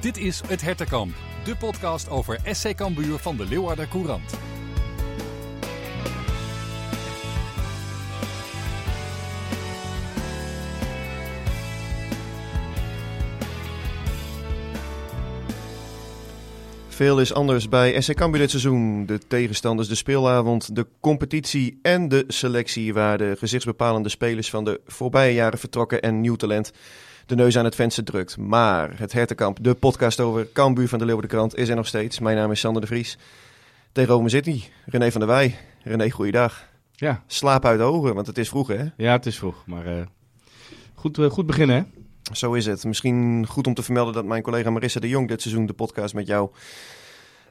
Dit is Het Hertenkamp, de podcast over SC Cambuur van de Leeuwarder Courant. Veel is anders bij SC Cambuur dit seizoen. De tegenstanders, de speelavond, de competitie en de selectie... waar de gezichtsbepalende spelers van de voorbije jaren vertrokken en nieuw talent de neus aan het venster drukt. Maar het Hertenkamp, de podcast over Cambuur van de Leeuwardenkrant, is er nog steeds. Mijn naam is Sander de Vries. Tegenover me zit hij, René van der Wij. René, goeiedag. Ja. Slaap uit de ogen, want het is vroeg hè? Ja, het is vroeg, maar uh, goed, uh, goed beginnen hè? Zo is het. Misschien goed om te vermelden dat mijn collega Marissa de Jong dit seizoen de podcast met jou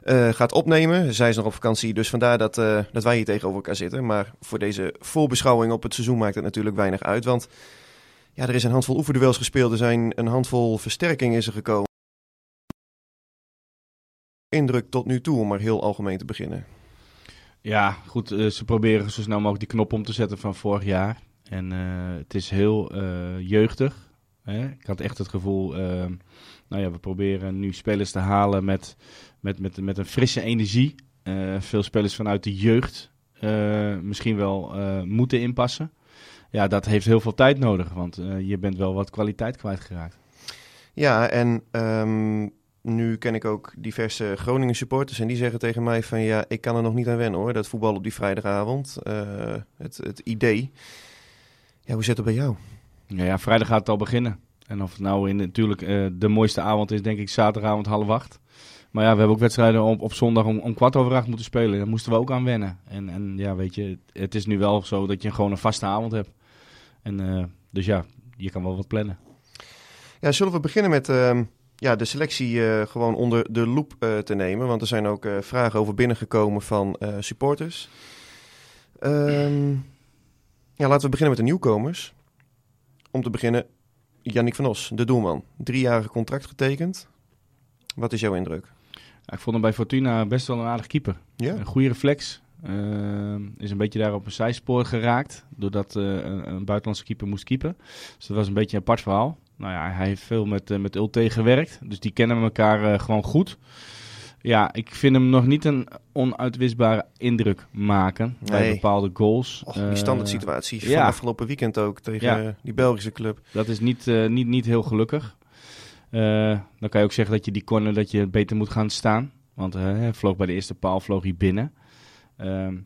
uh, gaat opnemen. Zij is nog op vakantie, dus vandaar dat, uh, dat wij hier tegenover elkaar zitten. Maar voor deze voorbeschouwing op het seizoen maakt het natuurlijk weinig uit. Want ja, er is een handvol oefenduels gespeeld. Er zijn een handvol versterkingen is er gekomen. Indruk tot nu toe, om maar heel algemeen te beginnen. Ja, goed. Uh, ze proberen zo snel mogelijk die knop om te zetten van vorig jaar. En het is heel jeugdig. Hè? Ik had echt het gevoel, uh, nou ja, we proberen nu spelers te halen met, met, met, met een frisse energie. Uh, veel spelers vanuit de jeugd uh, misschien wel moeten inpassen. Ja, dat heeft heel veel tijd nodig, want je bent wel wat kwaliteit kwijtgeraakt. Ja, en um, nu ken ik ook diverse Groningen supporters en die zeggen tegen mij van ja, ik kan er nog niet aan wennen hoor, dat voetbal op die vrijdagavond, het, het idee. Ja, hoe zit het bij jou? Ja, ja, vrijdag gaat het al beginnen. En of het nou in natuurlijk uh, de mooiste avond is, denk ik zaterdagavond half acht. Maar ja, we hebben ook wedstrijden op, op zondag om, om kwart over acht moeten spelen. Daar moesten we ook aan wennen. En, en ja, weet je, het is nu wel zo dat je gewoon een vaste avond hebt. En uh, dus ja, je kan wel wat plannen. Ja, zullen we beginnen met uh, ja, de selectie uh, gewoon onder de loep te nemen? Want er zijn ook vragen over binnengekomen van supporters. Ehm, ja, laten we beginnen met de nieuwkomers. Om te beginnen, Jannik van Os, de doelman. Driejarige contract getekend. Wat is jouw indruk? Ja, ik vond hem bij Fortuna best wel een aardig keeper. Ja? Een goede reflex. Uh, is een beetje daar op een zijspoor geraakt. Doordat uh, een, een, buitenlandse keeper moest keepen. Dus dat was een beetje een apart verhaal. Nou ja, hij heeft veel met, uh, met Ulte gewerkt. Dus die kennen elkaar gewoon goed. Ja, ik vind hem nog niet een onuitwisbare indruk maken bij bepaalde goals. Och, die Eh, standaard situatie van ja. afgelopen weekend ook tegen Ja. eh, die Belgische club. Dat is niet, eh, niet, niet heel gelukkig. Eh, dan kan je ook zeggen dat je die corner dat je beter moet gaan staan. Want eh, hij vloog bij de eerste paal vloog hij binnen. Ehm,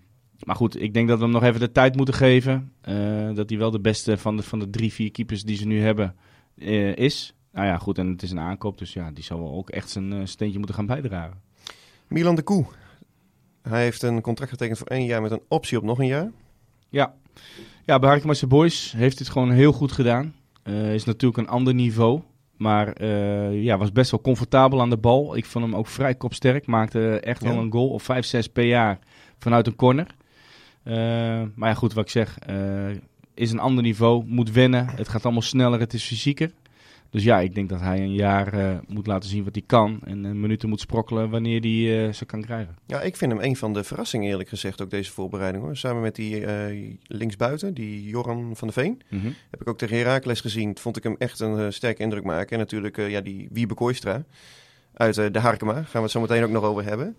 maar goed, ik denk dat we hem nog even de tijd moeten geven. eh, dat hij wel de beste van de, van de drie, vier keepers die ze nu hebben eh, is. Nou ja, goed, en het is een aankoop. Dus ja, die zal wel ook echt zijn eh, steentje moeten gaan bijdragen. Milan de Koe. Hij heeft een contract getekend voor één jaar met een optie op nog een jaar. Ja, ja bij Harkemasse Boys heeft het gewoon heel goed gedaan. Is natuurlijk een ander niveau. Maar ja, was best wel comfortabel aan de bal. Ik vond hem ook vrij kopsterk. Maakte echt wel Ja. een goal of 5, 6 per jaar vanuit een corner. Eh, maar ja, goed, wat ik zeg. eh, is een ander niveau. Moet wennen. Het gaat allemaal sneller. Het is fysieker. Dus ja, ik denk dat hij een jaar eh, moet laten zien wat hij kan. En eh, minuten moet sprokkelen wanneer hij ze kan krijgen. Ja, ik vind hem een van de verrassingen eerlijk gezegd ook deze voorbereiding hoor. Samen met die linksbuiten, die Joran van de Veen. Heb ik ook tegen Heracles gezien. Vond ik hem echt een sterke indruk maken. En natuurlijk ja, die Wiebe Kooistra uit de Harkema. Gaan we het zo meteen ook nog over hebben.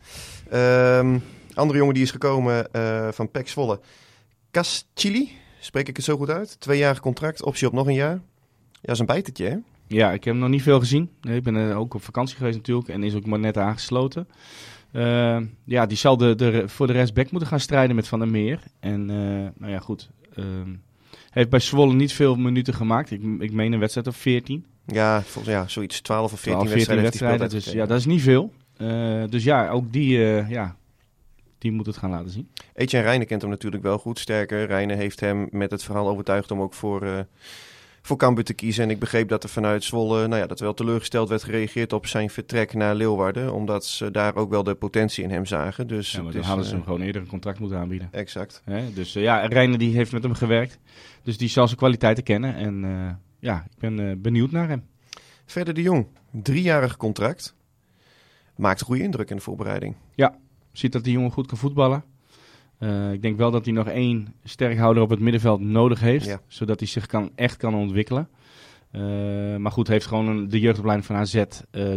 Ehm, andere jongen die is gekomen eh, van Pek Zwolle. Caschili, spreek ik het zo goed uit? Tweejarig contract, optie op nog een jaar. Ja, is een bijtertje hè? Ja, ik heb hem nog niet veel gezien. Nee, Ik ben eh, ook op vakantie geweest natuurlijk en is ook maar net aangesloten. Eh, ja, die zal de, de, voor de rest back moeten gaan strijden met Van der Meer. En nou ja, goed. ehm, heeft bij Zwolle niet veel minuten gemaakt. Ik, ik meen een wedstrijd of 14. Ja, volgens, ja zoiets 12 of 14 12, 14 wedstrijden. Dus ja, dat is niet veel. Dus ja, ook die, ja, die moet het gaan laten zien. Etienne Rijnen kent hem natuurlijk wel goed. Sterker, Rijnen heeft hem met het verhaal overtuigd om ook voor, eh voor Cambuur te kiezen. En ik begreep dat er vanuit Zwolle, nou ja, dat wel teleurgesteld werd gereageerd op zijn vertrek naar Leeuwarden. Omdat ze daar ook wel de potentie in hem zagen. Dus Ja, maar dan is, hadden ze eh, hem gewoon eerder een contract moeten aanbieden. Exact. Hè? Dus eh, ja, Reiner die heeft met hem gewerkt. Dus die zal zijn kwaliteiten kennen. En ja, ik ben benieuwd naar hem. Verder de Jong, driejarig contract. Maakt een goede indruk in de voorbereiding. Ziet dat die jongen goed kan voetballen. Eh, ik denk wel dat hij nog één sterkhouder op het middenveld nodig heeft. Ja. Zodat hij zich kan, echt kan ontwikkelen. maar goed, heeft gewoon een, de jeugdopleiding van AZ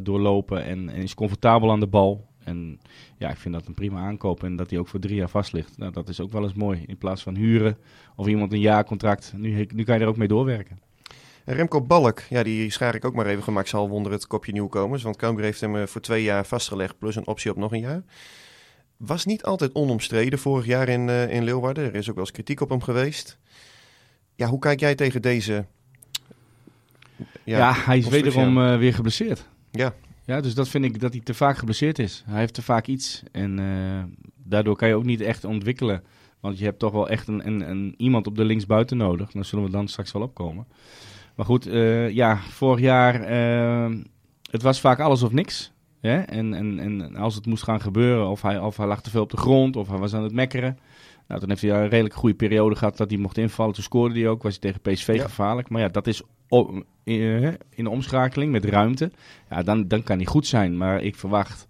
doorlopen en, en, is comfortabel aan de bal. En ja, ik vind dat een prima aankoop en dat hij ook voor drie jaar vast ligt. Nou, dat is ook wel eens mooi. In plaats van huren of iemand een jaarcontract. Nu, nu kan je er ook mee doorwerken. Remco Balk, ja, die schaar ik ook maar even gemaakt zal wonder het kopje nieuwkomers. Want Cambuur heeft hem eh, voor twee jaar vastgelegd, plus een optie op nog een jaar. Was niet altijd onomstreden vorig jaar in, uh, in Leeuwarden. Er is ook wel eens kritiek op hem geweest. Ja, hoe kijk jij tegen deze... Ja, ja hij is wederom uh, weer geblesseerd. Ja. Ja, dus dat vind ik dat hij te vaak geblesseerd is. Hij heeft te vaak iets. En daardoor kan je ook niet echt ontwikkelen. Want je hebt toch wel echt een, een, een iemand op de linksbuiten nodig. Daar zullen we dan straks wel opkomen. Maar goed, ja, vorig jaar, het was vaak alles of niks. Hè? En, en, en als het moest gaan gebeuren, of hij, of hij lag te veel op de grond, of hij was aan het mekkeren. Nou, toen heeft hij een redelijk goede periode gehad dat hij mocht invallen. Toen scoorde hij ook, was hij tegen PSV gevaarlijk. Maar ja, dat is in, in de omschakeling met ruimte. Ja, dan, dan kan hij goed zijn. Maar ik verwacht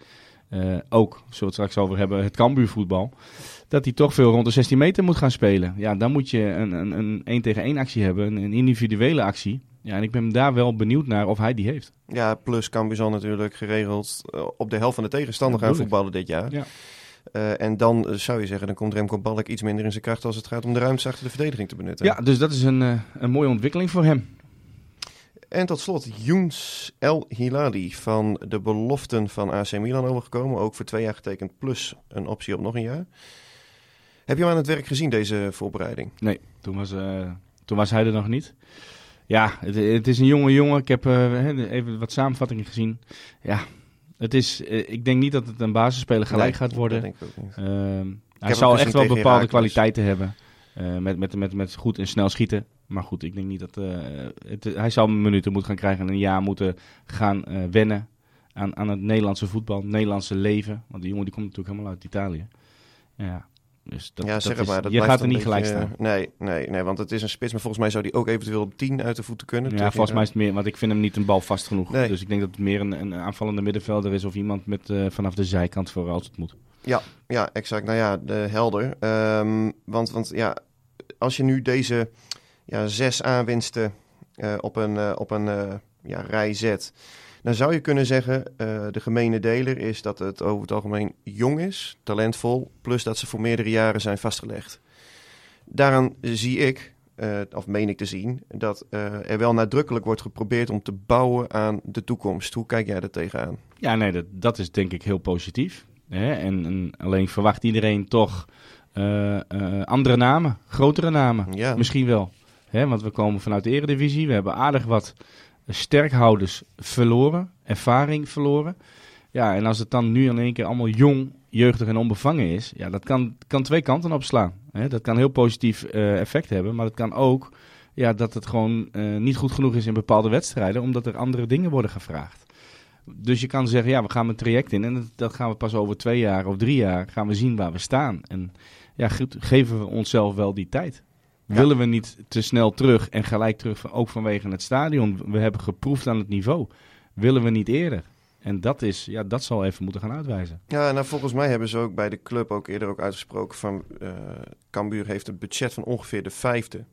uh, ook, zullen we het straks over hebben, het Cambuurvoetbal dat hij toch veel rond de 16 meter moet gaan spelen. Ja, dan moet je een, een, een 1 tegen 1 actie hebben, een individuele actie. Ja, en ik ben daar wel benieuwd naar of hij die heeft. Ja, plus Cambuur natuurlijk geregeld uh, op de helft van de tegenstander gaan voetballen dit jaar. Ja. Uh, en dan uh, zou je zeggen, dan komt Remco Balk iets minder in zijn kracht als het gaat om de ruimte achter de verdediging te benutten. Ja, dus dat is een, een mooie ontwikkeling voor hem. En tot slot, Younes El Hilali van de beloften van AC Milan overgekomen. Ook voor twee jaar getekend, plus een optie op nog een jaar. Heb je hem aan het werk gezien, deze voorbereiding? Nee, toen was, toen was hij er nog niet. Ja, het, het is een jonge jongen. Ik heb uh, even wat samenvattingen gezien. Ja, het is, uh, ik denk niet dat het een basisspeler gelijk nee, gaat worden. Dat denk ik ook niet. Ehm, hij zal echt wel bepaalde kwaliteiten hebben. met, met, met, met goed en snel schieten. Maar goed, ik denk niet dat... Het, hij zal minuten moeten gaan krijgen en een jaar moeten gaan wennen aan, aan het Nederlandse voetbal, het Nederlandse leven. Want die jongen die komt natuurlijk helemaal uit Italië. Ja, dus dat, ja, zeg maar. Dat je gaat er niet gelijk staan. Nee, nee, nee, want het is een spits. Maar volgens mij zou die ook eventueel op 10 uit de voeten kunnen. Ja, volgens mij is het meer, want ik vind hem niet een bal vast genoeg. Nee. Dus ik denk dat het meer een, een aanvallende middenvelder is of iemand met uh, vanaf de zijkant voor als het moet. Ja, ja, exact. Nou ja, de helder. Um, want, want ja, als je nu deze ja, zes aanwinsten uh, op een, uh, op een ja, rij zet. Dan zou je kunnen zeggen, uh, de gemene deler is dat het over het algemeen jong is, talentvol, plus dat ze voor meerdere jaren zijn vastgelegd. Daaraan zie ik, uh, of meen ik te zien, dat uh, er wel nadrukkelijk wordt geprobeerd om te bouwen aan de toekomst. Hoe kijk jij er tegenaan? Ja, nee, dat, dat is denk ik heel positief. Hè? En, en, alleen verwacht iedereen toch andere namen, grotere namen, ja. misschien wel. Hè? Want we komen vanuit de eredivisie, we hebben aardig wat sterkhouders verloren, ervaring verloren. Ja, en als het dan nu in één keer allemaal jong, jeugdig en onbevangen is, ja, dat kan, kan twee kanten opslaan. Hè? Dat kan heel positief uh, effect hebben, maar dat kan ook ja, dat het gewoon uh, niet goed genoeg is in bepaalde wedstrijden, omdat er andere dingen worden gevraagd. Dus je kan zeggen, ja, we gaan een traject in en dat, dat gaan we pas over twee jaar of drie jaar gaan we zien waar we staan. En ja, goed, geven we onszelf wel die tijd. Willen we niet te snel terug en gelijk terug, ook vanwege het stadion? We hebben geproefd aan het niveau. Willen we niet eerder? En dat, is, ja, dat zal even moeten gaan uitwijzen. Ja, nou volgens mij hebben ze ook bij de club ook eerder ook uitgesproken van... Uh, Cambuur heeft een budget van ongeveer de vijfde.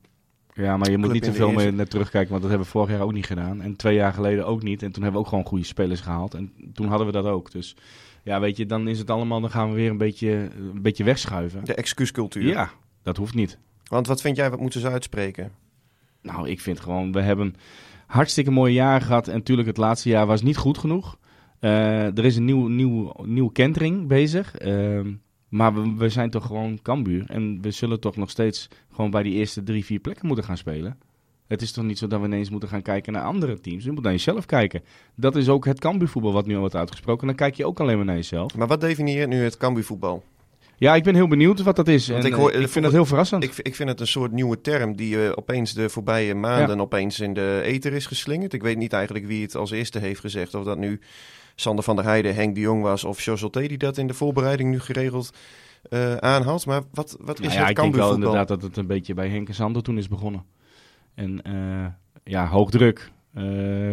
Ja, maar je moet niet te veel meer naar terugkijken, want dat hebben we vorig jaar ook niet gedaan. En twee jaar geleden ook niet. En toen hebben we ook gewoon goede spelers gehaald. En toen hadden we dat ook. Dus ja, weet je, dan is het allemaal, dan gaan we weer een beetje, een beetje wegschuiven. De excuuscultuur. Ja, dat hoeft niet. Want wat vind jij, wat moeten ze uitspreken? Nou, ik vind gewoon, we hebben hartstikke mooie jaar gehad. En natuurlijk, het laatste jaar was niet goed genoeg. Uh, er is een nieuw, nieuw, nieuw kentering bezig. Uh, maar we, we, zijn toch gewoon Cambuur. En we zullen toch nog steeds gewoon bij die eerste drie, vier plekken moeten gaan spelen. Het is toch niet zo dat we ineens moeten gaan kijken naar andere teams. Je moet naar jezelf kijken. Dat is ook het Cambuurvoetbal wat nu al wordt uitgesproken. Dan kijk je ook alleen maar naar jezelf. Maar wat definieert nu het Cambuurvoetbal? Ja, ik ben heel benieuwd wat dat is. En, ik, hoor, ik vind het heel verrassend. Ik, ik, vind het een soort nieuwe term die uh, opeens de voorbije maanden opeens in de ether is geslingerd. Ik weet niet eigenlijk wie het als eerste heeft gezegd. Of dat nu Sander van der Heijden, Henk de Jong was of José die dat in de voorbereiding nu geregeld uh, aanhaalt. Maar wat, wat is nou ja, het Ik denk wel inderdaad dat het een beetje bij Henk en Sander toen is begonnen. En uh, ja, hoog druk.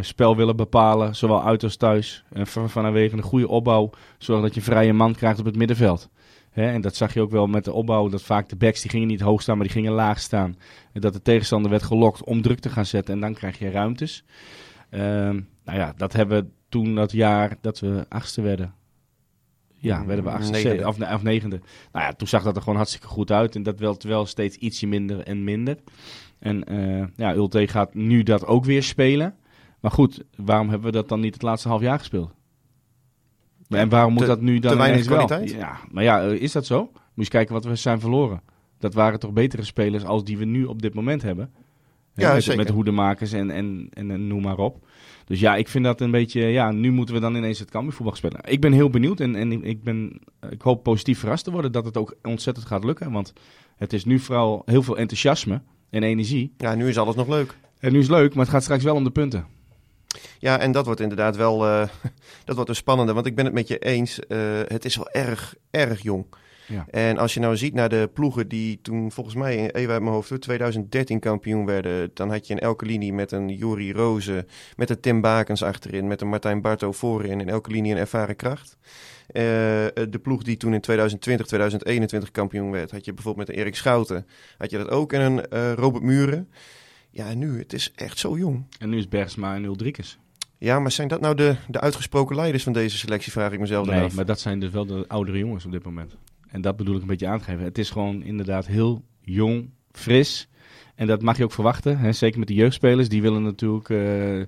spel willen bepalen, zowel uit als thuis. En van, vanwege een goede opbouw, zorg dat je vrije man krijgt op het middenveld. Hè, en dat zag je ook wel met de opbouw, dat vaak de backs die gingen niet hoog staan, maar die gingen laag staan. En dat de tegenstander werd gelokt om druk te gaan zetten en dan krijg je ruimtes. Ehm, nou ja, dat hebben we toen dat jaar dat we achtste werden. Ja, werden we achtste Negende. of, of negende. Nou ja, toen zag dat er gewoon hartstikke goed uit. En dat wel, wel steeds ietsje minder en minder. En eh ja, Ulte gaat nu dat ook weer spelen. Maar goed, waarom hebben we dat dan niet het laatste half jaar gespeeld? En waarom moet te- dat nu dan te weinig ineens wel? kwaliteit? Ja, maar ja, eh, is dat zo? Moet je eens kijken wat we zijn verloren. Dat waren toch betere spelers als die we nu op dit moment hebben. Ja, met, zeker. met de hoedemakers en, en, en, en noem maar op. Dus ja, ik vind dat een beetje... Ja, nu moeten we dan ineens het Cambuurvoetbal spelen. Ik ben heel benieuwd en, en ik- ik, ben, ik hoop positief verrast te worden dat het ook ontzettend gaat lukken. Want het is nu vooral heel veel enthousiasme en energie. Ja, nu is alles nog leuk. En nu is het leuk, maar het gaat straks wel om de punten. Ja, en dat wordt inderdaad wel eh, dat wordt een spannende. Want ik ben het met je eens. eh, het is wel erg, erg jong. Ja. En als je nou ziet naar de ploegen die toen volgens mij, even uit mijn hoofd, hoor, 2013 kampioen werden. Dan had je in elke linie met een Juri Rozen, met een Tim Bakens achterin, met een Martijn Barto voorin. In elke linie een ervaren kracht. Eh, de ploeg die toen in 2020, 2021 kampioen werd, had je bijvoorbeeld met een Erik Schouten. Had je dat ook en een Robert Muren. Ja, en nu, het is echt zo jong. En nu is Bergsma en Uldrikes. Ja, maar zijn dat nou de, de uitgesproken leiders van deze selectie, vraag ik mezelf dan Nee, af. maar dat zijn dus wel de oudere jongens op dit moment. En dat bedoel ik een beetje aangeven. Het is gewoon inderdaad heel jong, fris. En dat mag je ook verwachten. Hè? Zeker met de jeugdspelers. Die willen natuurlijk eh,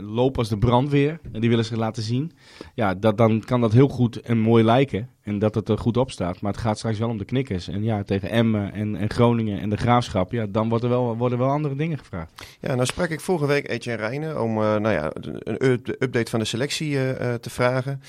lopen als de brandweer. En die willen zich laten zien. Ja, dat, dan kan dat heel goed en mooi lijken. En dat het er goed op staat. Maar het gaat straks wel om de knikkers. En ja, tegen Emmen en, en Groningen en de Graafschap. Ja, dan wordt er wel, worden wel andere dingen gevraagd. Ja, nou sprak ik vorige week Etienne Rijnen om eh, nou ja, een up- update van de selectie eh, eh, te vragen.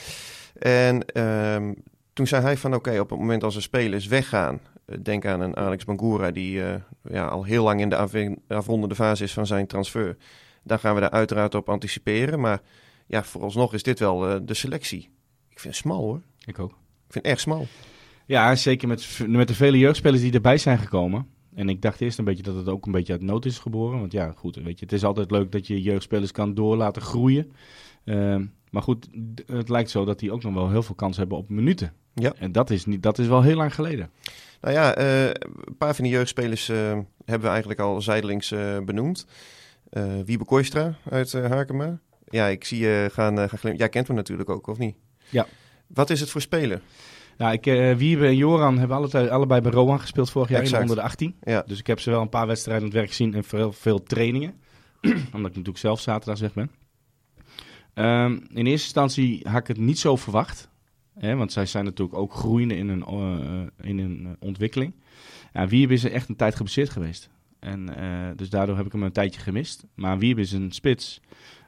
En ehm, toen zei hij van oké, op het moment als er spelers weggaan, denk aan een Alex Bangura die ja, al heel lang in de afrondende fase is van zijn transfer. Dan gaan we daar uiteraard op anticiperen. Maar ja, vooralsnog is dit wel de selectie. Ik vind het smal hoor. Ik ook. Vind het echt smal. Ja, zeker met, met de vele jeugdspelers die erbij zijn gekomen. En ik dacht eerst een beetje dat het ook een beetje uit nood is geboren. Want ja, goed, weet je, het is altijd leuk dat je jeugdspelers kan door laten groeien. Ehm, maar goed, het lijkt zo dat die ook nog wel heel veel kans hebben op minuten. Ja. En dat is, niet, dat is wel heel lang geleden. Nou ja, eh, een paar van die jeugdspelers eh, hebben we eigenlijk al zijdelings eh, benoemd. Wiebe Kooistra uit Harkema. Ja, ik zie je gaan, gaan glim- Jij kent hem natuurlijk ook, of niet? Ja. Wat is het voor speler? Nou, ik, eh, Wiebe en Joran hebben allebei, allebei bij Rohan gespeeld vorig jaar in Exact. onder de 18. Ja. Dus ik heb ze wel een paar wedstrijden aan het werk gezien en veel, veel trainingen. Omdat ik natuurlijk zelf zaterdags weg ben. Ehm, in eerste instantie had ik het niet zo verwacht. Hè, want zij zijn natuurlijk ook groeiende in hun, eh, in hun ontwikkeling. Ja, Wiebe is echt een tijd geblesseerd geweest. En, eh, dus daardoor heb ik hem een tijdje gemist. Maar Wiebe is een spits.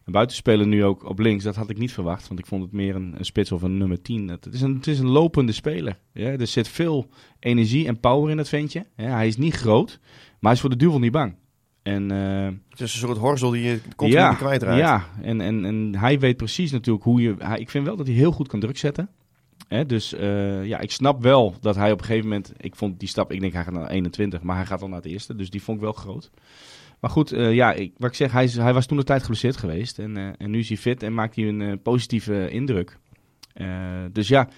Een buitenspeler nu ook op links, dat had ik niet verwacht. Want ik vond het meer een, een spits of een nummer 10. Het, is, een, het is een lopende speler. Ja, er zit veel energie en power in het ventje. Ja, hij is niet groot, maar hij is voor de duivel niet bang. En, eh, Het is een soort horzel die je continu ja, kwijtraakt. Ja, en, en, en hij weet precies natuurlijk hoe je... Hij, ik vind wel dat hij heel goed kan druk zetten. Hè, dus eh, ja, ik snap wel dat hij op een gegeven moment... Ik vond die stap, ik denk hij gaat naar 21, maar hij gaat al naar het eerste. Dus die vond ik wel groot. Maar goed, eh, ja, ik, wat ik zeg, hij, is, hij was toen de tijd geblesseerd geweest. En, eh, en nu is hij fit en maakt hij een eh, positieve indruk. Dus ja,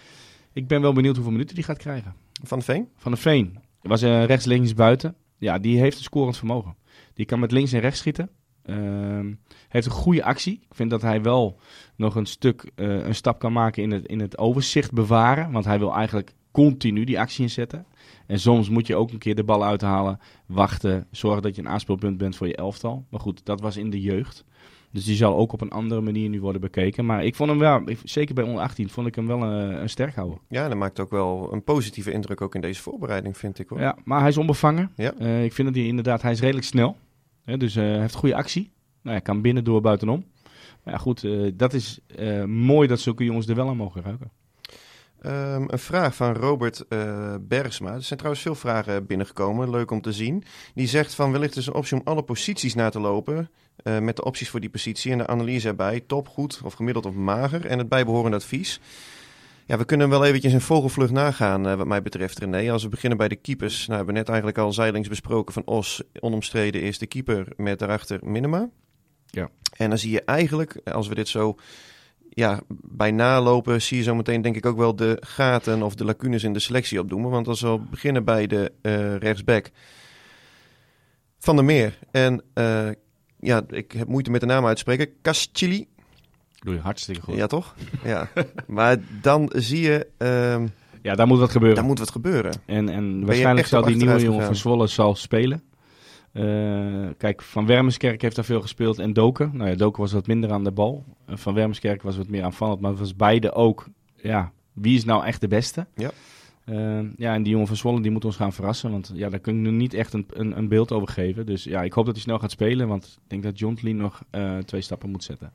ik ben wel benieuwd hoeveel minuten hij gaat krijgen. Van de Veen? Van de Veen. Was eh, rechts, links, buiten. Ja, die heeft een scorend vermogen. Die kan met links en rechts schieten. Ehm, heeft een goede actie. Ik vind dat hij wel nog een stuk, een stap kan maken in het, in het overzicht bewaren. Want hij wil eigenlijk continu die actie inzetten. En soms moet je ook een keer de bal uithalen, wachten, zorgen dat je een aanspeelpunt bent voor je elftal. Maar goed, dat was in de jeugd. Dus die zal ook op een andere manier nu worden bekeken. Maar ik vond hem wel, zeker bij onder 18, vond ik hem wel een, een sterk houden. Ja, dat maakt ook wel een positieve indruk ook in deze voorbereiding, vind ik hoor. Ja, maar hij is onbevangen. Ja. Eh, ik vind dat hij inderdaad, hij is redelijk snel. Hè, dus eh, hij heeft goede actie. Nou, hij kan binnen door buitenom. Maar ja, goed, eh, dat is eh, mooi dat zulke jongens er wel aan mogen ruiken. Ehm, een vraag van Robert eh Bergsma. Er zijn trouwens veel vragen binnengekomen, leuk om te zien. Die zegt van wellicht is een optie om alle posities na te lopen. eh, met de opties voor die positie en de analyse erbij. Top, goed of gemiddeld of mager. En het bijbehorende advies. Ja, we kunnen wel eventjes een vogelvlucht nagaan eh, wat mij betreft René. Als we beginnen bij de keepers. Nou, we hebben net eigenlijk al zijdelings besproken van Os. Onomstreden is de keeper met daarachter Minima. Ja. En dan zie je eigenlijk, als we dit zo ja, bij nalopen zie je zo meteen denk ik ook wel de gaten of de lacunes in de selectie opdoemen. Want als we beginnen bij de uh, rechtsback van der Meer. En uh, ja, ik heb moeite met de naam uitspreken. Cascili. Doe je hartstikke goed. Ja, toch? ja. Maar dan zie je... Um, ja, daar moet wat gebeuren. Daar moet wat gebeuren. En, en waarschijnlijk zal die nieuwe jongen van Zwolle zal spelen. Uh, kijk, Van Wermerskerk heeft daar veel gespeeld en Doken. Nou ja, Doken was wat minder aan de bal. Van Wermerskerk was wat meer aanvallend, maar het was beide ook... Ja, wie is nou echt de beste? Ja. Uh, ja, en die jongen van Zwolle die moet ons gaan verrassen. Want ja, daar kun ik nu niet echt een, een, een, beeld over geven. Dus ja, ik hoop dat hij snel gaat spelen. Want ik denk dat John Lee nog uh, twee stappen moet zetten.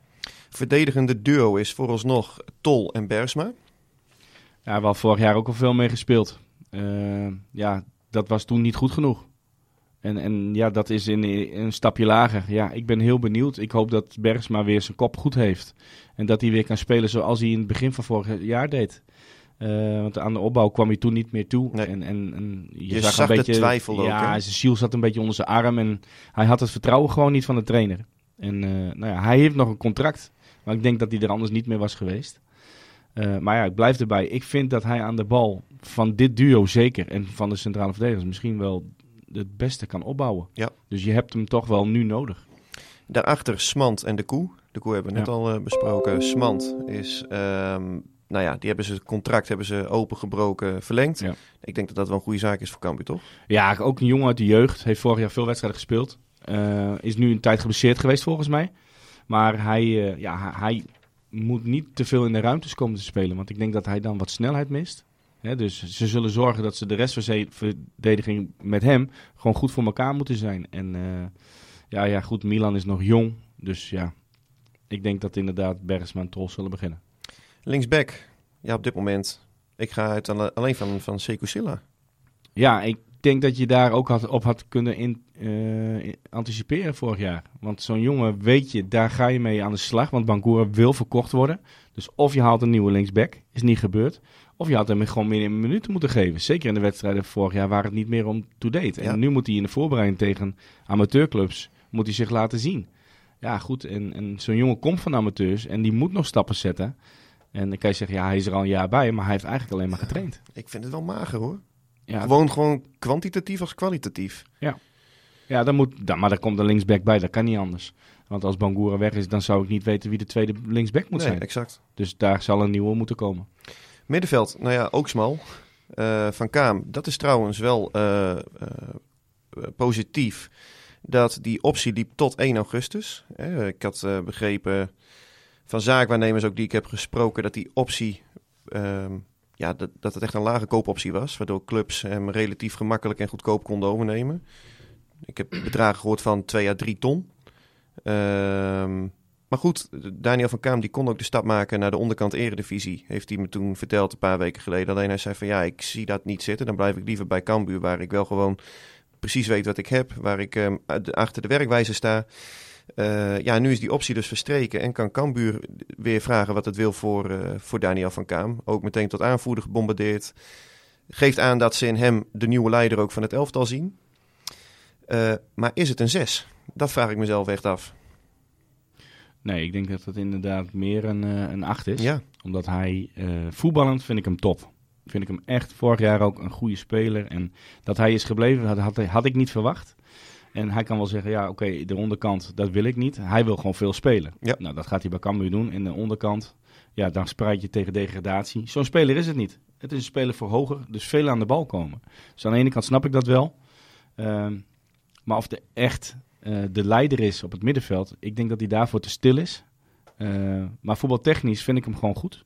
Verdedigende duo is vooralsnog Tol en Bersma. Ja, wel vorig jaar ook al veel mee gespeeld. Uh, ja, dat was toen niet goed genoeg. En, en ja, dat is in, in een stapje lager. Ja, ik ben heel benieuwd. Ik hoop dat Bergsma weer zijn kop goed heeft. En dat hij weer kan spelen zoals hij in het begin van vorig jaar deed. Uh, want aan de opbouw kwam hij toen niet meer toe. Nee. En, en, en je, Je zag, zag een de beetje. twijfel ook, Ja, zijn ziel zat een beetje onder zijn arm. En hij had het vertrouwen gewoon niet van de trainer. En eh, nou ja, hij heeft nog een contract. Maar ik denk dat hij er anders niet meer was geweest. Eh, maar ja, ik blijf erbij. Ik vind dat hij aan de bal van dit duo zeker. En van de centrale verdedigers misschien wel het beste kan opbouwen. Ja. Dus je hebt hem toch wel nu nodig. Daarachter Smant en de Koe. De Koe hebben we net Ja. al eh, besproken. Smant is, ehm, nou ja, die hebben ze het contract hebben ze opengebroken verlengd. Ja. Ik denk dat dat wel een goede zaak is voor Cambuur, toch? Ja, ook een jongen uit de jeugd. Heeft vorig jaar veel wedstrijden gespeeld. Eh, is nu een tijd geblesseerd geweest volgens mij. Maar hij, eh, ja, hij moet niet te veel in de ruimtes komen te spelen. Want ik denk dat hij dan wat snelheid mist. Dus ze zullen zorgen dat ze de restverdediging met hem gewoon goed voor elkaar moeten zijn. En eh, ja, ja, goed, Milan is nog jong. Dus ja, ik denk dat inderdaad Bergsma en zullen beginnen. Linksback. Ja, op dit moment. Ik ga uit alle- alleen van, van Sekou Silla. Ja, ik denk dat je daar ook had, op had kunnen in, eh, anticiperen vorig jaar. Want zo'n jongen, weet je, daar ga je mee aan de slag. Want Bangura wil verkocht worden. Dus of je haalt een nieuwe linksback, is niet gebeurd. Of je had hem gewoon meer in minuten moeten geven. Zeker in de wedstrijden vorig jaar waar het niet meer om to date. En Ja. nu moet hij in de voorbereiding tegen amateurclubs moet hij zich laten zien. Ja, goed. En, en zo'n jongen komt van amateurs en die moet nog stappen zetten. En dan kan je zeggen, ja, hij is er al een jaar bij, maar hij heeft eigenlijk alleen maar getraind. Ik vind het wel mager hoor. Ja, Gewoon, gewoon kwantitatief als kwalitatief. Ja, dan moet, dan, maar daar komt een linksback bij, dat kan niet anders. Want als Bangura weg is, dan zou ik niet weten wie de tweede linksback moet nee, zijn. exact. Dus daar zal een nieuwe moeten komen. Middenveld, nou ja, ook smal. Eh, van Kaam, dat is trouwens wel eh, eh, positief dat die optie liep tot 1 augustus. Ik had begrepen van zaakwaarnemers ook die ik heb gesproken dat die optie, ehm, ja, dat, dat het echt een lage koopoptie was. Waardoor clubs hem relatief gemakkelijk en goedkoop konden overnemen. Ik heb bedragen gehoord van 2 à 3 ton. Ehm, maar goed, Daniel van Kaam die kon ook de stap maken naar de onderkant eredivisie. Heeft hij me toen verteld een paar weken geleden. Alleen hij zei van ja, ik zie dat niet zitten. Dan blijf ik liever bij Cambuur waar ik wel gewoon precies weet wat ik heb. Waar ik ehm, achter de werkwijze sta. Eh, ja, nu is die optie dus verstreken en kan Cambuur weer vragen wat het wil voor, eh, voor Daniel van Kaam. Ook meteen tot aanvoerder gebombardeerd. Geeft aan dat ze in hem de nieuwe leider ook van het elftal zien. Eh, maar is het een 6? Dat vraag ik mezelf echt af. Nee, ik denk dat het inderdaad meer een, eh, een 8 is. Ja, Omdat hij eh, voetballend vind ik hem top. Vind ik hem echt vorig jaar ook een goede speler. En dat hij is gebleven, had, had, had ik niet verwacht. En hij kan wel zeggen, ja oké, de onderkant, dat wil ik niet. Hij wil gewoon veel spelen. Ja. Nou, dat gaat hij bij Cambuur doen. In de onderkant, ja, dan spreid je tegen degradatie. Zo'n speler is het niet. Het is een speler voor hoger, dus veel aan de bal komen. Dus aan de ene kant snap ik dat wel. Ehm, maar of de echt eh, de leider is op het middenveld, ik denk dat hij daarvoor te stil is. Eh, maar voetbaltechnisch vind ik hem gewoon goed.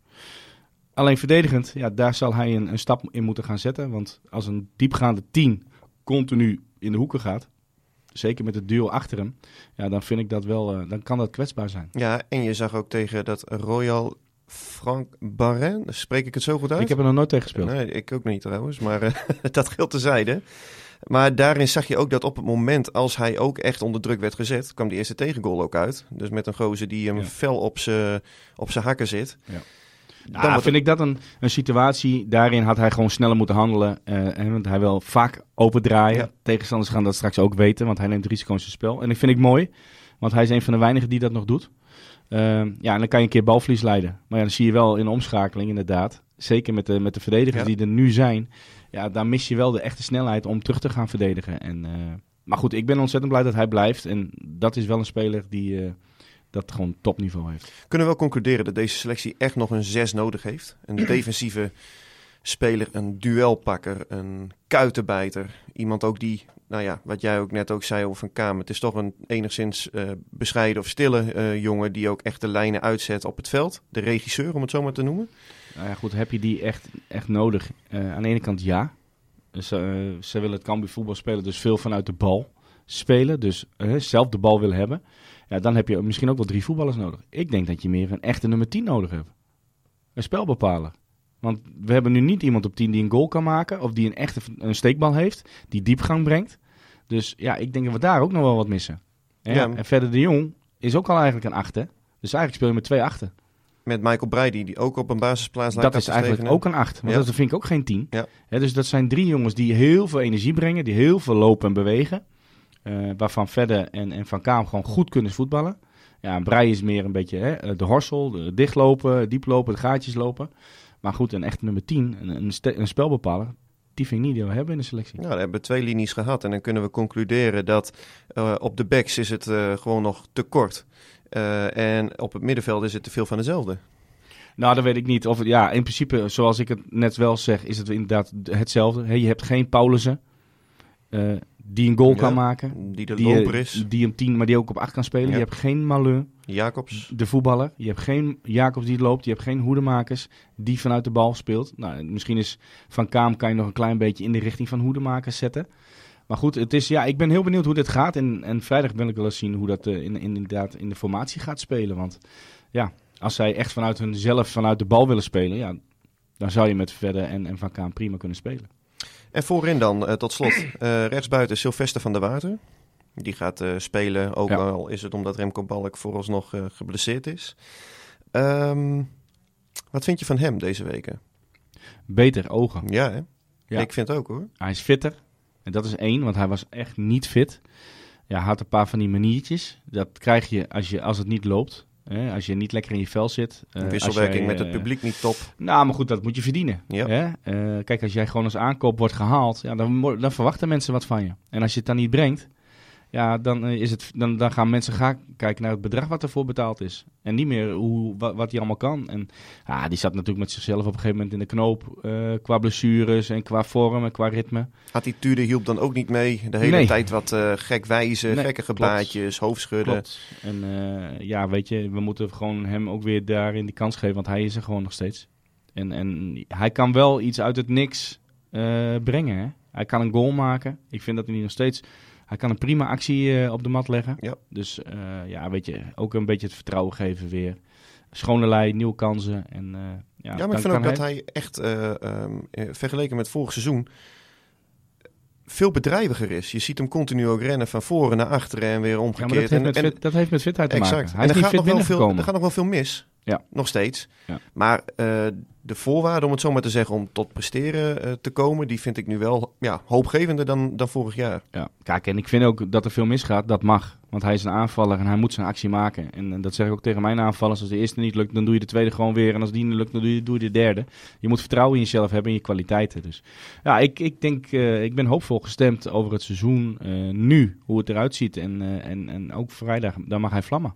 Alleen verdedigend, ja, daar zal hij een, een stap in moeten gaan zetten. Want als een diepgaande 10 continu in de hoeken gaat, zeker met het duo achter hem, ja, dan vind ik dat wel, eh, dan kan dat kwetsbaar zijn. ja, en je zag ook tegen dat Royal Frank Barren, spreek ik het zo goed uit? Ik heb er nog nooit tegen gespeeld. Nee, ik ook niet trouwens, maar dat geldt tezijde. Maar daarin zag je ook dat op het moment als hij ook echt onder druk werd gezet, kwam die eerste tegengoal ook uit. Dus met een gozer die hem Ja. fel op zijn op zijn hakken zit. Ja. Dan Nou, vind ik dat een, een situatie. Daarin had hij gewoon sneller moeten handelen. en want hij wil vaak opendraaien. Ja. Tegenstanders gaan dat straks ook weten, want hij neemt risico in zijn spel. En dat vind ik mooi, want hij is een van de weinigen die dat nog doet. Ehm, ja, en dan kan je een keer balverlies leiden. Maar ja, dan zie je wel in de omschakeling inderdaad. Zeker met de, met de verdedigers Ja. die er nu zijn. Ja, daar mis je wel de echte snelheid om terug te gaan verdedigen. En, eh, maar goed, ik ben ontzettend blij dat hij blijft. En dat is wel een speler die eh, dat gewoon topniveau heeft. Kunnen we wel concluderen dat deze selectie echt nog een zes nodig heeft? Een defensieve speler, een duelpakker, een kuitenbijter. Iemand ook die, nou ja, wat jij ook net ook zei over Van Kamer. Het is toch een enigszins eh, bescheiden of stille jongen die ook echt de lijnen uitzet op het veld. De regisseur, om het zo maar te noemen. Nou ja, goed, heb je die echt, echt nodig? Eh, aan de ene kant ja. Ze, eh, ze willen het Cambuur voetbal spelen, dus veel vanuit de bal spelen. Dus eh, zelf de bal willen hebben. Ja, dan heb je misschien ook wel drie voetballers nodig. Ik denk dat je meer een echte nummer 10 nodig hebt. Een spelbepaler. Want we hebben nu niet iemand op 10 die een goal kan maken. Of die een echte een steekbal heeft. Die diepgang brengt. Dus ja, ik denk dat we daar ook nog wel wat missen. En, Ja. en verder de Jong is ook al eigenlijk een achter. Dus eigenlijk speel je met twee achter. Met Michael Breidi, die ook op een basisplaats lijkt Dat is eigenlijk ook een 8. Want Ja. dat vind ik ook geen 10. Ja. Dus dat zijn drie jongens die heel veel energie brengen. Die heel veel lopen en bewegen. Eh, waarvan Verder en, en Van Kaam gewoon goed kunnen voetballen. Ja, Breij is meer een beetje hè, de horsel. De dichtlopen, dieplopen, de gaatjes lopen. Maar goed, een echt nummer 10. Een, een, een spelbepaler. Die vind ik niet die we hebben in de selectie. Nou, we hebben twee linies gehad en dan kunnen we concluderen dat eh, op de backs is het eh, gewoon nog te kort. Eh, en op het middenveld is het te veel van dezelfde. Nou, dat weet ik niet. Of, ja, in principe, zoals ik het net wel zeg, is het inderdaad hetzelfde. Je hebt geen Paulussen die een goal Ja. kan maken. Die de die, loper eh, is. Die hem tien, maar die ook op acht kan spelen. Ja. Je hebt geen Malun, Jacobs. de voetballer. Je hebt geen Jacobs die loopt. Je hebt geen Hoedemakers die vanuit de bal speelt. Nou, misschien is Van Kaam kan je nog een klein beetje in de richting van Hoedemakers zetten. Maar goed, het is, ja, ik ben heel benieuwd hoe dit gaat. En, en vrijdag wil ik wel eens zien hoe dat eh, in, in, inderdaad in de formatie gaat spelen. Want ja, als zij echt vanuit hunzelf, vanuit de bal willen spelen, ja, dan zou je met Verder en, en Van Kaam prima kunnen spelen. En voorin dan, eh, tot slot, eh, rechtsbuiten Sylvester van der Water. Die gaat eh, spelen, ook Ja. al is het omdat Remco Balk vooralsnog geblesseerd is. Ehm, wat vind je van hem deze weken? Beter ogen. Ja, hè? Ja. ik vind het ook hoor. Hij is fitter. En dat is één, want hij was echt niet fit. Ja, hij had een paar van die maniertjes. Dat krijg je als, je, als het niet loopt. Hè? Als je niet lekker in je vel zit. Eh, wisselwerking jij, met het eh, publiek niet top. Nou, maar goed, dat moet je verdienen. Ja. Hè? Eh, kijk, als jij gewoon als aankoop wordt gehaald, ja, dan, dan verwachten mensen wat van je. En als je het dan niet brengt, ja, dan, eh, is het, dan, dan gaan mensen gaan kijken naar het bedrag wat ervoor betaald is. En niet meer hoe, wat, wat hij allemaal kan. En ja, die zat natuurlijk met zichzelf op een gegeven moment in de knoop. eh, qua blessures en qua vorm en qua ritme. Attitude hielp dan ook niet mee. De hele Nee. tijd wat eh, gek wijzen, Nee, gekke klopt. hoofdschudden. Klopt. En ja, weet je, we moeten gewoon hem ook weer daarin die kans geven, want hij is er gewoon nog steeds. En, en hij kan wel iets uit het niks brengen. Hè? Hij kan een goal maken. Ik vind dat hij nog steeds. Hij kan een prima actie eh, op de mat leggen. Ja. Dus eh, ja, weet je, ook een beetje het vertrouwen geven weer. Schone lei, nieuwe kansen. En, eh, ja, Ja, maar ik vind ook dat hij echt, eh, ehm, eh, vergeleken met vorig seizoen, veel bedrijviger is. Je ziet hem continu ook rennen van voren naar achteren en weer Ja, omgekeerd. dat heeft, en, met en- fit, dat heeft met fitheid te exact. maken. Hij en er gaat, nog wel veel, er gaat nog wel veel mis. Ja. Nog steeds. Ja. Maar eh, de voorwaarden, om het zo maar te zeggen, om tot presteren eh, te komen, die vind ik nu wel ja, hoopgevender dan, dan vorig jaar. Ja, kijk, en ik vind ook dat er veel misgaat. Dat mag. Want hij is een aanvaller en hij moet zijn actie maken. En, en dat zeg ik ook tegen mijn aanvallers. Als de eerste niet lukt, dan doe je de tweede gewoon weer. En als die niet lukt, dan doe je, doe je de derde. Je moet vertrouwen in jezelf hebben en je kwaliteiten. Dus ja, ik, ik denk, eh, ik ben hoopvol gestemd over het seizoen nu. Hoe het eruit ziet. En, en, en ook vrijdag, dan mag hij vlammen.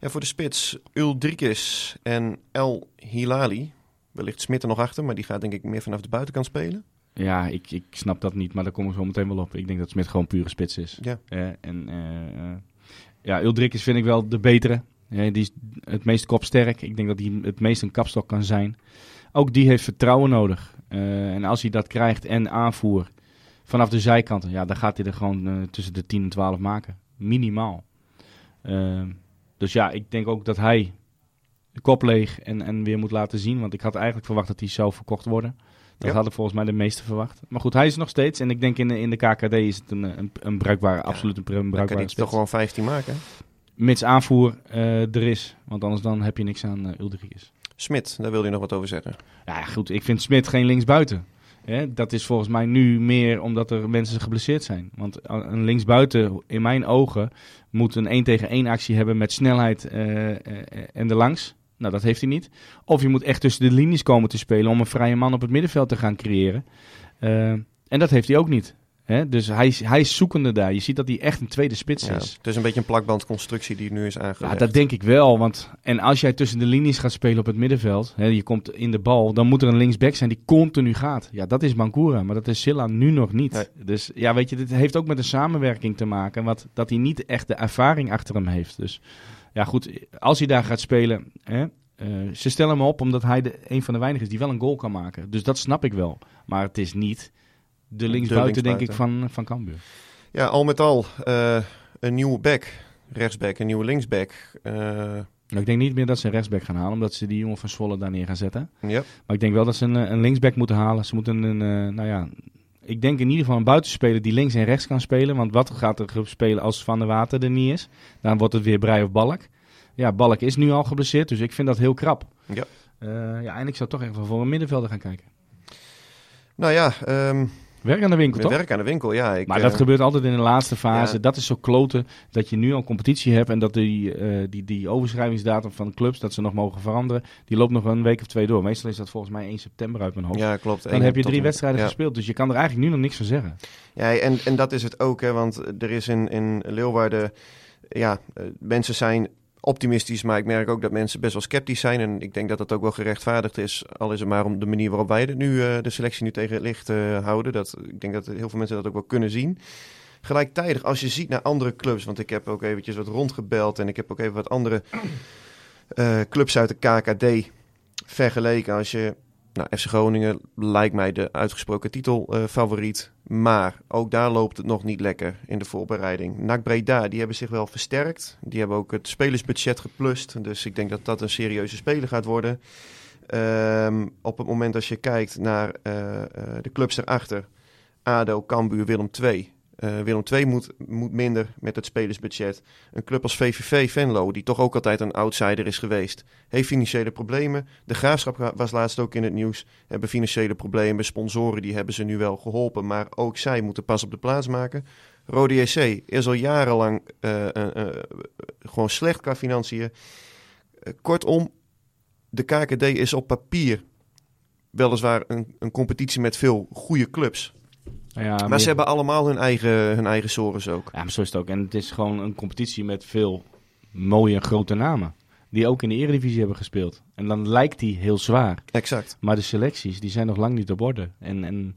Ja, voor de spits Uldrikis en El Hilali. Wellicht Smit er nog achter, maar die gaat denk ik meer vanaf de buitenkant spelen. Ja, ik, ik snap dat niet, maar daar komen we zo meteen wel op. Ik denk dat Smit gewoon pure spits is. Ja. Eh, en eh, ja, Uldrikis vind ik wel de betere. Eh, die is het meest kopsterk. Ik denk dat hij het meest een kapstok kan zijn. Ook die heeft vertrouwen nodig. En als hij dat krijgt en aanvoer vanaf de zijkanten, ja, dan gaat hij er gewoon tussen de 10 en 12 maken. Minimaal. Dus ja, ik denk ook dat hij de kop leeg en, en weer moet laten zien. Want ik had eigenlijk verwacht dat hij zou verkocht worden. Dat Ja. hadden volgens mij de meesten verwacht. Maar goed, hij is nog steeds. En ik denk in de, in de KKD is het een, een, een bruikbare, absoluut een, een Dan kan bruikbare hij toch gewoon 15 maken. Mits aanvoer eh, er is. Want anders dan heb je niks aan uh. Smit, daar wilde je nog wat over zeggen. Ja, goed. Ik vind Smit geen linksbuiten. Hè, dat is volgens mij nu meer omdat er mensen geblesseerd zijn. Want een linksbuiten, in mijn ogen, moet een 1 tegen 1 actie hebben met snelheid uh, uh, en langs. Nou, dat heeft hij niet. Of je moet echt tussen de linies komen te spelen om een vrije man op het middenveld te gaan creëren. Uh, en dat heeft hij ook niet. Hè? Dus hij, hij is zoekende daar. Je ziet dat hij echt een tweede spits ja, is. Het is een beetje een plakbandconstructie die nu is aangelegd. Ja, dat denk ik wel. Want, en als jij tussen de linies gaat spelen op het middenveld, hè, je komt in de bal, dan moet er een linksback zijn die continu gaat. Ja, dat is Mankura, maar dat is Silla nu nog niet. Dus ja, weet je, dit heeft ook met een samenwerking te maken. Wat, dat hij niet echt de ervaring achter hem heeft. Dus ja, goed, als hij daar gaat spelen, hè, uh, ze stellen hem op omdat hij de, een van de weinigen is die wel een goal kan maken. Dus dat snap ik wel. Maar het is niet de linksbuiten, denk ik, van, van Cambuur. Ja, al met al uh, een nieuwe back, rechtsback, een nieuwe linksback. Uh... Nou, ik denk niet meer dat ze een rechtsback gaan halen, omdat ze die jongen van Zwolle daar neer gaan zetten. Ja. Maar ik denk wel dat ze een, een linksback moeten halen. Ze moeten een, uh, nou ja, ik denk in ieder geval een buitenspeler die links en rechts kan spelen. Want wat gaat er spelen als Van der Water er niet is? Dan wordt het weer Brei of Balk. Ja, Balk is nu al geblesseerd, dus ik vind dat heel krap. Ja. ja, en ik zou toch echt wel voor een middenvelder gaan kijken. Nou ja, um... Werk aan de winkel, toch? Werk aan de winkel, ja. Ik, maar dat uh, gebeurt altijd in de laatste fase. Ja. Dat is zo kloten dat je nu al competitie hebt en dat die, uh, die, die overschrijvingsdatum van de clubs, dat ze nog mogen veranderen, die loopt nog een week of twee door. Meestal is dat volgens mij 1 september uit mijn hoofd. Ja, klopt. Dan heb je drie wedstrijden ja. gespeeld, dus je kan er eigenlijk nu nog niks van zeggen. Ja, en, en dat is het ook, hè, want er is in, in Leeuwarden, ja, uh, mensen zijn optimistisch, maar ik merk ook dat mensen best wel sceptisch zijn. En ik denk dat dat ook wel gerechtvaardigd is. Al is het maar om de manier waarop wij nu, uh, de selectie nu tegen het licht uh, houden. Dat, ik denk dat heel veel mensen dat ook wel kunnen zien. Gelijktijdig, als je ziet naar andere clubs, want ik heb ook eventjes wat rondgebeld en ik heb ook even wat andere uh, clubs uit de KKD vergeleken. Als je, nou, FC Groningen lijkt mij de uitgesproken titelfavoriet. Maar ook daar loopt het nog niet lekker in de voorbereiding. NAC Breda, die hebben zich wel versterkt. Die hebben ook het spelersbudget geplust. Dus ik denk dat dat een serieuze speler gaat worden. Um, op het moment als je kijkt naar uh, uh, de clubs erachter. ADO, Cambuur, Willem II. Uh, Willem II moet, moet minder met het spelersbudget. Een club als VVV Venlo, die toch ook altijd een outsider is geweest, heeft financiële problemen. De Graafschap was laatst ook in het nieuws, hebben financiële problemen. Sponsoren die hebben ze nu wel geholpen, maar ook zij moeten pas op de plaats maken. Rode JC is al jarenlang uh, uh, gewoon slecht qua financiën. kortom, de KKD is op papier weliswaar een, een competitie met veel goede clubs. Ja, maar, maar, ze hebben allemaal hun eigen, hun eigen sores ook. Ja, maar zo is het ook. En het is gewoon een competitie met veel mooie en grote namen. Die ook in de Eredivisie hebben gespeeld. En dan lijkt die heel zwaar. Exact. Maar de selecties, die zijn nog lang niet op orde. En, en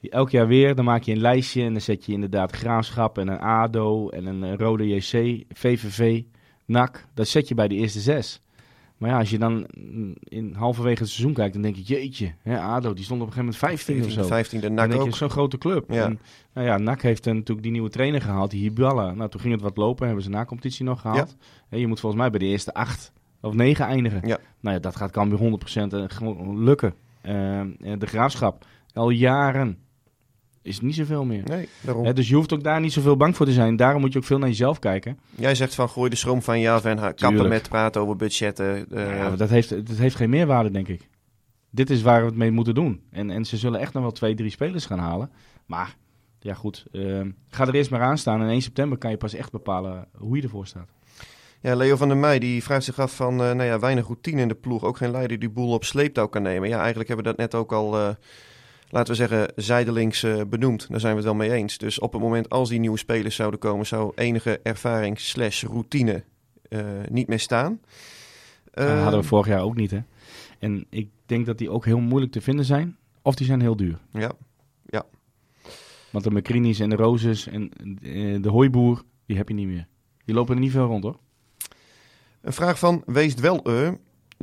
elk jaar weer, dan maak je een lijstje. En dan zet je inderdaad Graafschap en een ADO en een Rode JC, VVV, NAC. Dat zet je bij de eerste zes. Maar ja, als je dan in halverwege het seizoen kijkt, dan denk je, jeetje, hè, ADO, die stond op een gegeven moment 15 of zo. 15 de dan NAC ook. zo'n grote club. Ja. En, nou ja, NAC heeft dan natuurlijk die nieuwe trainer gehaald, die Hiballa. Nou, toen ging het wat lopen, hebben ze na competitie nog gehaald. Je moet volgens mij bij de eerste acht of negen eindigen. Ja. Nou ja, dat gaat kan weer 100% uh, gewoon lukken. Uh, de Graafschap, al jaren is niet zoveel meer. Nee, daarom. Dus je hoeft ook daar niet zoveel bang voor te zijn. Daarom moet je ook veel naar jezelf kijken. Jij zegt van gooi de schroom van je af en kappen Tuurlijk. met praten over budgetten. eh, Ja, dat heeft, dat heeft geen meerwaarde, denk ik. Dit is waar we het mee moeten doen. En, en ze zullen echt nog wel twee, drie spelers gaan halen. Maar, ja goed, eh, ga er eerst maar aan staan. En 1 september kan je pas echt bepalen hoe je ervoor staat. Ja, Leo van der Meij die vraagt zich af van, eh, nou ja, weinig routine in de ploeg. Ook geen leider die boel op sleeptouw kan nemen. Ja, eigenlijk hebben we dat net ook al, eh, laten we zeggen, zijdelings eh, benoemd. Daar zijn we het wel mee eens. Dus op het moment als die nieuwe spelers zouden komen, zou enige ervaring slash routine eh, niet meer staan. Dat hadden we vorig jaar ook niet, hè. En ik denk dat die ook heel moeilijk te vinden zijn. Of die zijn heel duur. Ja, Want de Macrinis en de Roses en eh, de Hooiboer, die heb je niet meer. Die lopen er niet veel rond, hoor. Een vraag van Weest wel eh,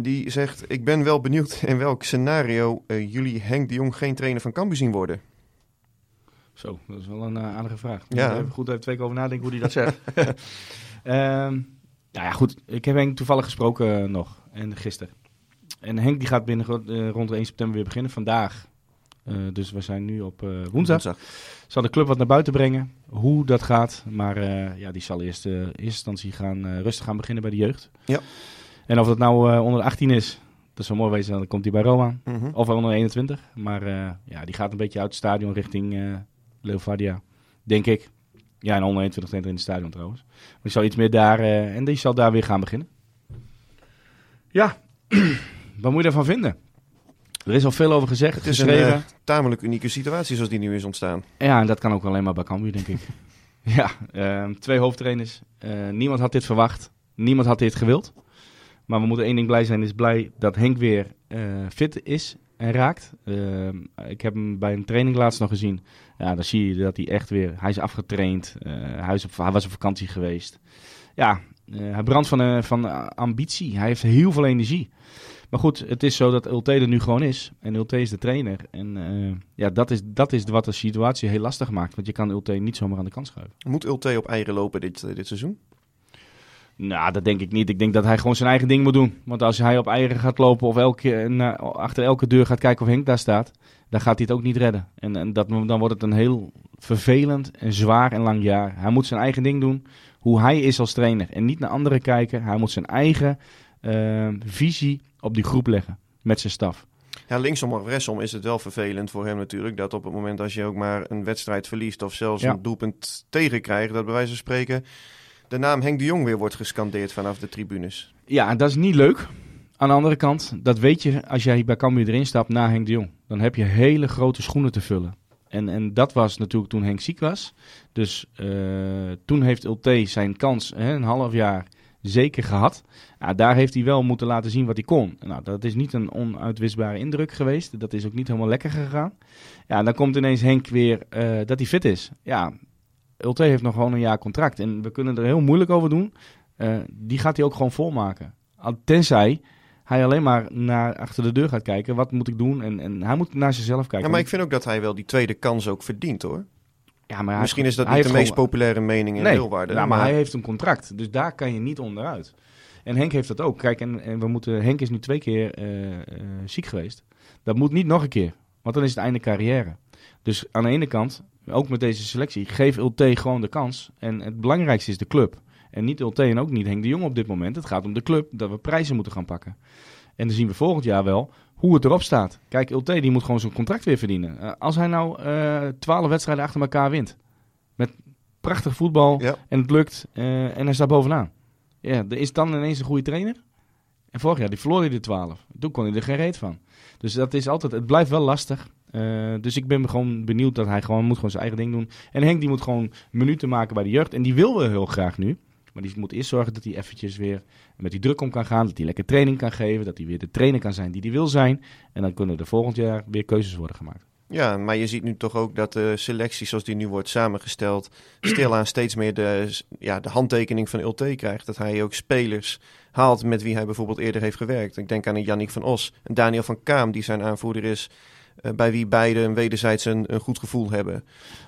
Die zegt, ik ben wel benieuwd in welk scenario eh, jullie Henk de Jong geen trainer van Cambuur zien worden. Zo, dat is wel een eh, aardige vraag. Ja. Moet Even goed even twee keer over nadenken hoe hij dat zegt. Ehm, nou ja, goed. Ik heb Henk toevallig gesproken eh, nog. En gisteren. En Henk die gaat binnen eh, rond de 1 september weer beginnen. Vandaag. Eh, dus we zijn nu op eh, woensdag. Zal de club wat naar buiten brengen. Hoe dat gaat. Maar eh, ja, die zal eerst eh, in eerste instantie gaan, rustig gaan beginnen bij de jeugd. Ja. En of dat nou eh, onder de 18 is. Dat zou mooi wezen, dan komt hij bij Roma. Mhm. Of onder 21. Maar eh, ja, die gaat een beetje uit het stadion richting Leeuwardia. Denk ik. Ja, en onder 21 in het stadion trouwens. Maar die zal iets meer daar... en die zal daar weer gaan beginnen. Ja, wat moet je daarvan vinden? Er is al veel over gezegd, Het is een geschreven. eh, tamelijk unieke situatie zoals die nu is ontstaan. Ja, en dat kan ook alleen maar bij Cambuur, denk ik. ja, ehm, twee hoofdtrainers. Niemand had dit verwacht. Niemand had dit gewild. Maar we moeten één ding blij zijn. Is blij dat Henk weer eh, fit is en raakt. Ehm, ik heb hem bij een training laatst nog gezien. Ja, dan zie je dat hij echt weer... Hij is afgetraind. Eh, hij, hij was op vakantie geweest. Ja, eh, hij brandt van, van ambitie. Hij heeft heel veel energie. Maar goed, het is zo dat Ulte er nu gewoon is. En Ulte is de trainer. En ja, dat is, dat is wat de situatie heel lastig maakt. Want je kan Ulte niet zomaar aan de kant schuiven. Moet Ulte op eieren lopen dit, dit seizoen? Nou, dat denk ik niet. Ik denk dat hij gewoon zijn eigen ding moet doen. Want als hij op eieren gaat lopen of elke, na- achter elke deur gaat kijken of Henk daar staat, dan gaat hij het ook niet redden. En, en dat, dan wordt het een heel vervelend en zwaar en lang jaar. Hij moet zijn eigen ding doen, hoe hij is als trainer. En niet naar anderen kijken. Hij moet zijn eigen eh, visie op die groep leggen met zijn staf. Ja, linksom of rechtsom is het wel vervelend voor hem natuurlijk. Dat op het moment als je ook maar een wedstrijd verliest of zelfs Ja. een doelpunt tegenkrijgt, dat bij wijze van spreken de naam Henk de Jong weer wordt gescandeerd vanaf de tribunes. Ja, dat is niet leuk. Aan de andere kant, dat weet je als jij bij Cambuur erin stapt na Henk de Jong. Dan heb je hele grote schoenen te vullen. En, en dat was natuurlijk toen Henk ziek was. Dus eh, toen heeft Ulte zijn kans, hè, een half jaar, zeker gehad. Ja, daar heeft hij wel moeten laten zien wat hij kon. Nou, dat is niet een onuitwisbare indruk geweest. Dat is ook niet helemaal lekker gegaan. Ja, dan komt ineens Henk weer eh, dat hij fit is. Ja, Ulte heeft nog gewoon een jaar contract. En we kunnen er heel moeilijk over doen. Eh, die gaat hij ook gewoon volmaken. Tenzij hij alleen maar naar achter de deur gaat kijken. Wat moet ik doen? En, en hij moet naar zichzelf kijken. Ja, maar ik vind ook dat hij wel die tweede kans ook verdient hoor. Ja, maar Misschien is dat niet de meest populaire mening in nee, Leeuwarden. ja, maar, hij heeft een contract. Dus daar kan je niet onderuit. En Henk heeft dat ook. Kijk, en, en we moeten, Henk is nu twee keer eh, eh, ziek geweest. Dat moet niet nog een keer. Want dan is het einde carrière. Dus aan de ene kant, ook met deze selectie, geef Ulte gewoon de kans. En het belangrijkste is de club. En niet Ulte en ook niet Henk de Jong op dit moment. Het gaat om de club, dat we prijzen moeten gaan pakken. En dan zien we volgend jaar wel hoe het erop staat. Kijk, Ulte die moet gewoon zijn contract weer verdienen. Eh, als hij nou eh, twaalf wedstrijden achter elkaar wint. Met prachtig voetbal. Ja. En het lukt. eh, en hij staat bovenaan. Ja, er is dan ineens een goede trainer. En vorig jaar die verloor hij de 12. Toen kon hij er geen reet van. Dus dat is altijd, het blijft wel lastig. Eh, dus ik ben gewoon benieuwd dat hij gewoon moet gewoon zijn eigen ding doen. En Henk die moet gewoon minuten maken bij de jeugd. En die wil wel heel graag nu. Maar die moet eerst zorgen dat hij eventjes weer met die druk om kan gaan. Dat hij lekker training kan geven. Dat hij weer de trainer kan zijn die hij wil zijn. En dan kunnen er volgend jaar weer keuzes worden gemaakt. Ja, maar je ziet nu toch ook dat de selectie zoals die nu wordt samengesteld... stilaan steeds meer de, ja, de handtekening van Ulte krijgt. Dat hij ook spelers haalt met wie hij bijvoorbeeld eerder heeft gewerkt. Ik denk aan een van Os en Daniel van Kaam, die zijn aanvoerder is... eh, bij wie beide een wederzijds een, goed gevoel hebben.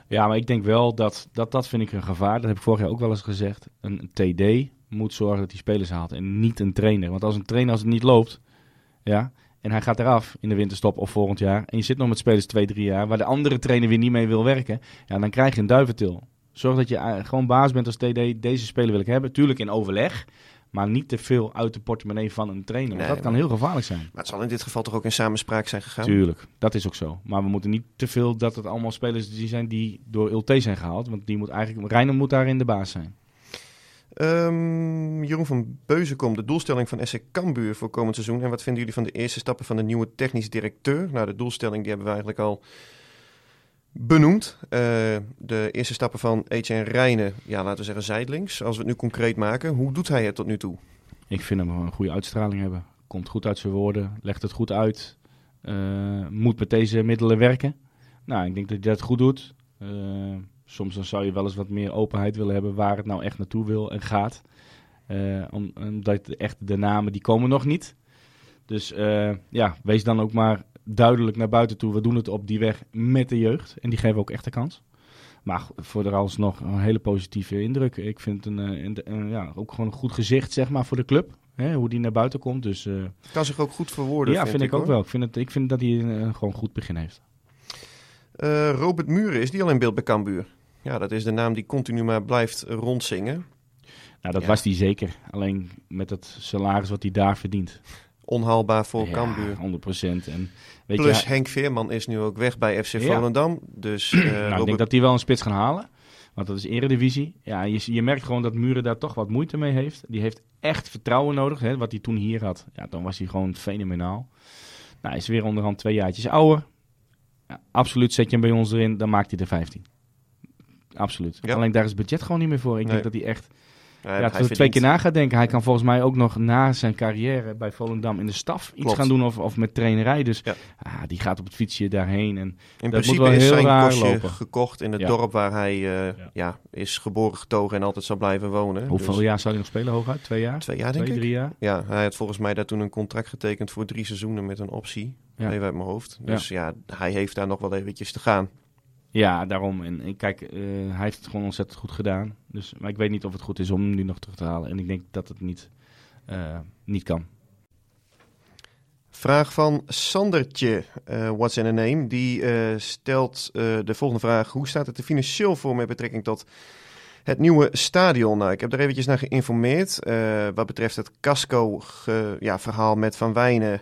Ja, maar ik denk wel dat, dat dat vind ik een gevaar. Dat heb ik vorig jaar ook wel eens gezegd. Een TD moet zorgen dat hij spelers haalt en niet een trainer. Want als een trainer als het niet loopt, ja, en hij gaat eraf in de winterstop of volgend jaar, en je zit nog met spelers twee, drie jaar, waar de andere trainer weer niet mee wil werken, ja, dan krijg je een duiventil. Zorg dat je eh, gewoon baas bent als TD. Deze speler wil ik hebben. Tuurlijk in overleg, maar niet te veel uit de portemonnee van een trainer. Want Nee, dat kan maar- heel gevaarlijk zijn. Maar het zal in dit geval toch ook in samenspraak zijn gegaan? Tuurlijk, dat is ook zo. Maar we moeten niet te veel dat het allemaal spelers die zijn die door Ulte zijn gehaald. Want die moet eigenlijk, Reiner moet daarin de baas zijn. Ehm, Jeroen van Beuzenkom, de doelstelling van SC Cambuur voor komend seizoen. En wat vinden jullie van de eerste stappen van de nieuwe technisch directeur? Nou, de doelstelling die hebben we eigenlijk al benoemd. Eh, de eerste stappen van Etienne Rijnen, ja, laten we zeggen zijdelings. Als we het nu concreet maken, hoe doet hij het tot nu toe? Ik vind hem een goede uitstraling hebben. Komt goed uit zijn woorden, legt het goed uit. eh, moet met deze middelen werken. Nou, ik denk dat hij dat goed doet. Eh, soms dan zou je wel eens wat meer openheid willen hebben waar het nou echt naartoe wil en gaat. Om, omdat echt de namen die komen nog niet. Dus ja, wees dan ook maar duidelijk naar buiten toe. We doen het op die weg met de jeugd. En die geven ook echt de kans. Maar voor de alsnog een hele positieve indruk. Ik vind een, eh, een- een- ja, ook gewoon een goed gezicht zeg maar, voor de club. Hè, hoe die naar buiten komt. Dus eh, Kan zich ook goed verwoorden, ja, vind, ik ook wel. Ik vind, het, ik vind dat hij een, een gewoon goed begin heeft. Eh, Robert Muren, is die al in beeld bij Cambuur? Ja, dat is de naam die continu maar blijft rondzingen. Nou, dat Ja. was hij zeker. Alleen met het salaris wat hij daar verdient. Onhaalbaar voor ja, Cambuur. 100%. En weet Plus je, Henk Veerman is nu ook weg bij FC Ja. Volendam. Dus eh, nou, ik Robert- denk dat hij wel een spits gaan halen. Want dat is eredivisie. Ja, je, je merkt gewoon dat Muren daar toch wat moeite mee heeft. Die heeft echt vertrouwen nodig. Hè, wat hij toen hier had. Ja, dan was hij gewoon fenomenaal. Nou, hij is weer onderhand twee jaartjes ouder. Ja, absoluut, zet je hem bij ons erin, dan maakt hij er 15. Absoluut. Ja. Alleen daar is het budget gewoon niet meer voor. Ik Nee. denk dat hij echt Ja, ja, hij het er twee keer na gaat denken. Hij kan volgens mij ook nog na zijn carrière bij Volendam in de staf iets Klopt. gaan doen of, of met trainerij. Dus Ja. ah, die gaat op het fietsje daarheen. En In moet principe wel is heel zijn raar kostje lopen. gekocht in het Ja. dorp waar hij eh, Ja. ja. is geboren, getogen en altijd zal blijven wonen. hoeveel Dus jaar zou hij nog spelen hooguit? Twee jaar? Twee jaar, denk Twee, ik. drie jaar? Ja, hij had volgens mij daar toen een contract getekend voor drie seizoenen met een optie. Ja. Even uit mijn hoofd. Dus ja. hij heeft daar nog wel eventjes te gaan. Ja, daarom. En, en kijk, eh, hij heeft het gewoon ontzettend goed gedaan. Dus, maar ik weet niet of het goed is om hem nu nog terug te halen. En ik denk dat het niet, eh, niet kan. Vraag van Sandertje, eh What's in a Name. Die eh, stelt de volgende vraag. Hoe staat het er financieel voor met betrekking tot het nieuwe stadion? Nou, ik heb er eventjes naar geïnformeerd. Wat betreft het Casco-verhaal met Van Wijnen.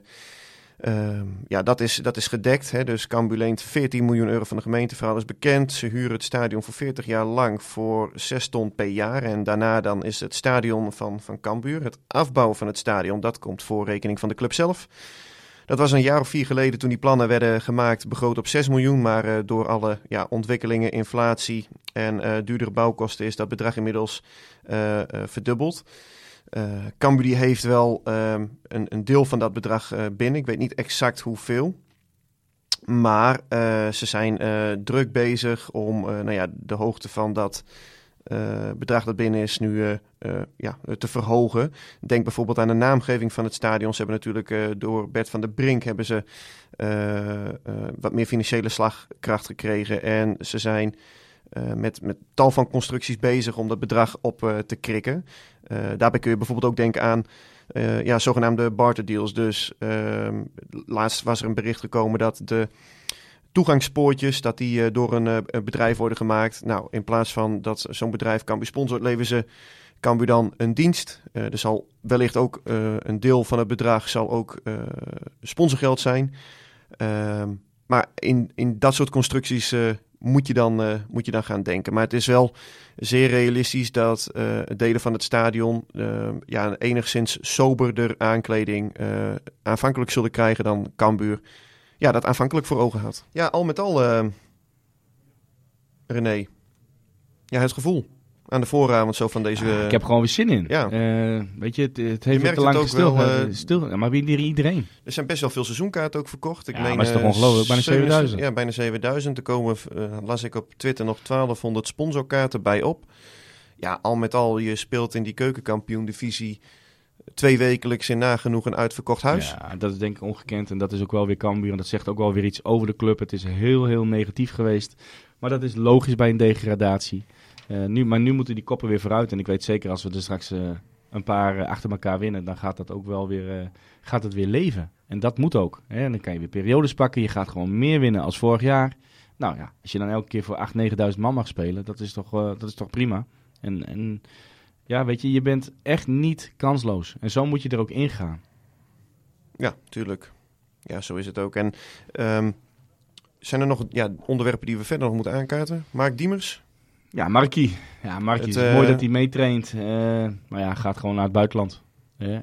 Ehm, ja, dat is, dat is gedekt. Hè? Dus Cambuur leent 14 miljoen euro van de gemeente. Verhaal is bekend. Ze huren het stadion voor 40 jaar lang voor 6 ton per jaar. En daarna dan is het stadion van, van Cambuur. Het afbouwen van het stadion, dat komt voor rekening van de club zelf. Dat was een jaar of vier geleden toen die plannen werden gemaakt, begroot op 6 miljoen. Maar eh, door alle ja, ontwikkelingen, inflatie en eh, duurdere bouwkosten is dat bedrag inmiddels eh, verdubbeld. Die heeft wel ehm, een, een deel van dat bedrag eh, binnen. Ik weet niet exact hoeveel. Maar eh, ze zijn druk bezig om nou ja, de hoogte van dat bedrag dat binnen is nu ja, te verhogen. Denk bijvoorbeeld aan de naamgeving van het stadion. Ze hebben natuurlijk door Bert van der Brink hebben ze wat meer financiële slagkracht gekregen. En ze zijn eh, met, met tal van constructies bezig om dat bedrag op eh, te krikken. Eh, daarbij kun je bijvoorbeeld ook denken aan ja, zogenaamde barter deals. Dus ehm, laatst was er een bericht gekomen dat de toegangspoortjes dat die door een bedrijf worden gemaakt. Nou, in plaats van dat zo'n bedrijf Cambuur sponsort, leveren ze Cambuur dan een dienst. Er zal wellicht ook een deel van het bedrag zal ook sponsorgeld zijn. Ehm, maar in, in dat soort constructies moet, je dan, eh, moet je dan gaan denken. Maar het is wel zeer realistisch dat eh, delen van het stadion eh, ja, enigszins soberder aankleding aanvankelijk zullen krijgen dan Cambuur. Ja, dat aanvankelijk voor ogen had. Ja, al met al, René. Ja, het gevoel aan de vooravond zo van deze... Ah, ik heb gewoon weer zin in. ja. Eh, weet je, het, het heeft merkt te lang stil, wel, eh, eh, stil. Maar wie iedereen? Er zijn best wel veel seizoenkaarten ook verkocht. Ik Ja, meen, maar is toch ongelooflijk? Bijna 7000. Ja, bijna 7000. Er komen, las ik op Twitter, nog 1200 sponsorkaarten bij op. Ja, al met al, je speelt in die keukenkampioen-divisie twee wekelijks in nagenoeg een uitverkocht huis. Ja, dat is denk ik ongekend. En dat is ook wel weer Cambuur. En dat zegt ook wel weer iets over de club. Het is heel, heel negatief geweest. Maar dat is logisch bij een degradatie. Eh, nu, maar nu moeten die koppen weer vooruit. En ik weet zeker als we er straks eh, een paar eh, achter elkaar winnen, dan gaat dat ook wel weer, gaat het weer leven. En dat moet ook. Hè? En dan kan je weer periodes pakken. Je gaat gewoon meer winnen als vorig jaar. Nou ja, als je dan elke keer voor 8.000, 9.000 man mag spelen, dat is toch, dat is toch prima. En, en ja, weet je, je bent echt niet kansloos. En zo moet je er ook ingaan. Ja, tuurlijk. Ja, zo is het ook. En ehm, zijn er nog ja, onderwerpen die we verder nog moeten aankaarten? Mark Diemers? Ja, Markie. Ja, Markie. Het, is eh, mooi dat hij meetraint. eh maar ja, gaat gewoon naar het buitenland. Eh,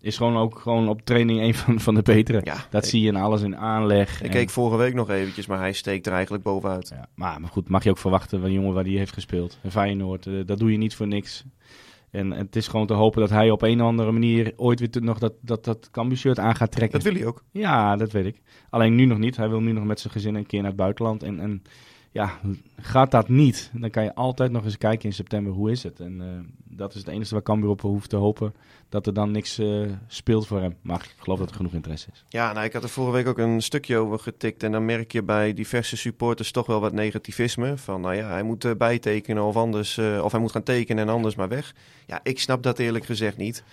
is gewoon ook gewoon op training een van, van de betere. Ja, Dat ik, zie je in alles in aanleg. ik en- keek vorige week nog eventjes, maar hij steekt er eigenlijk bovenuit. Ja, maar, maar goed, mag je ook verwachten van een jongen waar die heeft gespeeld. En Feyenoord, dat doe je niet voor niks. En het is gewoon te hopen dat hij op een of andere manier ooit weer nog dat, dat, dat Cambuur-shirt aan gaat trekken. Dat wil hij ook. Ja, dat weet ik. Alleen nu nog niet. Hij wil nu nog met zijn gezin een keer naar het buitenland. En, en ja, gaat dat niet, dan kan je altijd nog eens kijken in september hoe is het. En eh, dat is het enige waar Cambuur op hoeft te hopen. Dat er dan niks eh, speelt voor hem. Maar ik geloof dat er genoeg interesse is. Ja, nou, ik had er vorige week ook een stukje over getikt. En dan merk je bij diverse supporters toch wel wat negativisme. Van, nou ja, hij moet eh, bijtekenen of anders. of hij moet gaan tekenen en anders maar weg. Ja, ik snap dat eerlijk gezegd niet.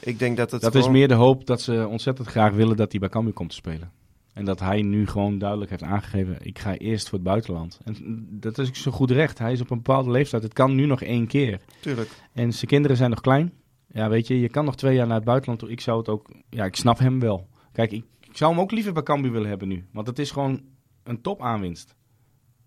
Ik denk dat het dat is meer de hoop dat ze ontzettend graag willen dat hij bij Cambuur komt te spelen. En dat hij nu gewoon duidelijk heeft aangegeven, ik ga eerst voor het buitenland. En dat is zo goed recht. Hij is op een bepaalde leeftijd. Het kan nu nog één keer. Tuurlijk. En zijn kinderen zijn nog klein. Ja, weet je, je kan nog twee jaar naar het buitenland toe. Ik zou het ook... Ja, ik snap hem wel. Kijk, ik, ik zou hem ook liever bij Cambuur willen hebben nu. Want het is gewoon een top aanwinst.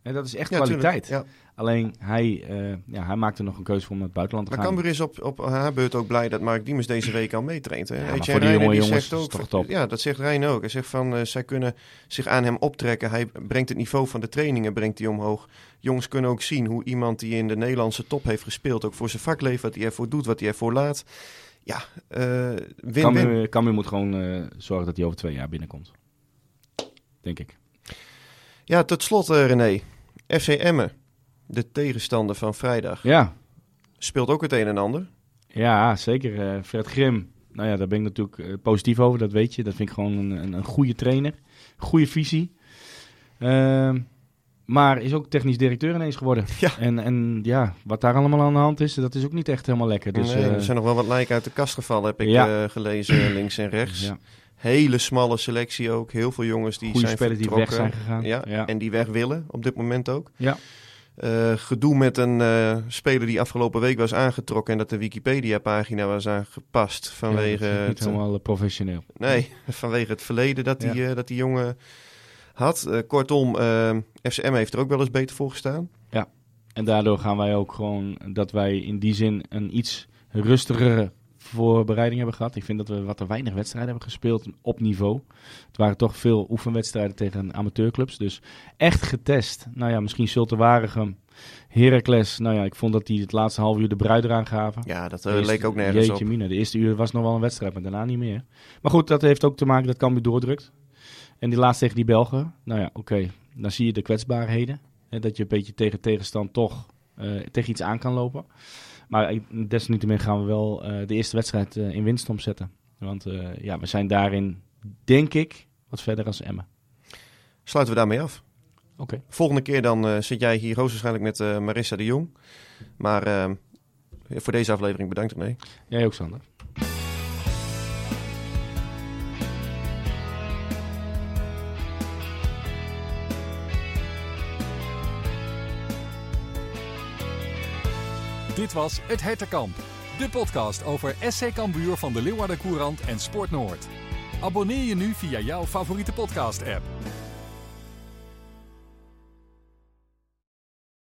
En dat is echt Ja, kwaliteit. tuurlijk, ja. Alleen, hij, eh, ja, hij maakte nog een keuze voor om naar het buitenland te Maar gaan. Cambuur is op, op haar beurt ook blij dat Mark Diemers deze week al meetraint. Hè? Ja, maar voor die Reiner jonge die jongens zegt is ook, het toch top. Ja, dat zegt Rijn ook. Hij zegt van, eh, zij kunnen zich aan hem optrekken. Hij brengt het niveau van de trainingen brengt hij omhoog. Jongens kunnen ook zien hoe iemand die in de Nederlandse top heeft gespeeld... ook voor zijn vak leeft, wat hij ervoor doet, wat hij ervoor laat. Ja, eh win-win. Cambuur, Cambuur moet gewoon eh, zorgen dat hij over twee jaar binnenkomt. Denk ik. Ja, tot slot eh, René. FC Emmen, de tegenstander van vrijdag, Ja, speelt ook het een en ander. ja zeker. eh, Fred Grim. Nou ja, daar ben ik natuurlijk eh, positief over, dat weet je. Dat vind ik gewoon een, een, een goede trainer. Goede visie. Ehm, maar is ook technisch directeur ineens geworden. Ja. En, en ja, wat daar allemaal aan de hand is, dat is ook niet echt helemaal lekker. Dus, nee, er zijn nog wel wat lijken uit de kast gevallen, heb ik Ja. gelezen, links en rechts. ja, Hele smalle selectie ook. Heel veel jongens die zijn spelers die weg zijn gegaan. Ja, ja. en die weg willen op dit moment ook. Ja. Eh, gedoe met een eh, speler die afgelopen week was aangetrokken en dat de Wikipedia-pagina was aangepast vanwege, Ja, niet het, helemaal eh, professioneel. nee, vanwege het verleden dat die, Ja. eh, dat die jongen had. Eh, kortom, eh, FCM heeft er ook wel eens beter voor gestaan. En daardoor gaan wij ook gewoon dat wij in die zin een iets rustigere voorbereiding hebben gehad. Ik vind dat we wat te weinig wedstrijden hebben gespeeld op niveau. Het waren toch veel oefenwedstrijden tegen amateurclubs. Dus echt getest. Nou ja, misschien Zulte Waregem, Heracles. Nou ja, ik vond dat die het laatste half uur de bruid eraan gaven. Ja, dat eh, eerste- leek ook nergens Jeetje op. de eerste uur was nog wel een wedstrijd, maar daarna niet meer. Maar goed, dat heeft ook te maken dat Cambuur doordrukt. En die laatste tegen die Belgen. Nou ja, oké. Dan zie je de kwetsbaarheden. Hè, dat je een beetje tegen tegenstand toch eh, tegen iets aan kan lopen. Maar ik- desniettemin gaan we wel eh, de eerste wedstrijd eh, in winst omzetten. Want eh, ja, we zijn daarin, denk ik, wat verder als Emmen. Sluiten we daarmee af. Oké. Volgende keer dan eh, zit jij hier hoogstwaarschijnlijk met eh, Marissa de Jong. Maar voor deze aflevering bedankt René. Jij ook, Sander. Dit was Het Hertenkamp, de podcast over SC Cambuur van de Leeuwarden Courant en Sport Noord. Abonneer je nu via jouw favoriete podcast-app.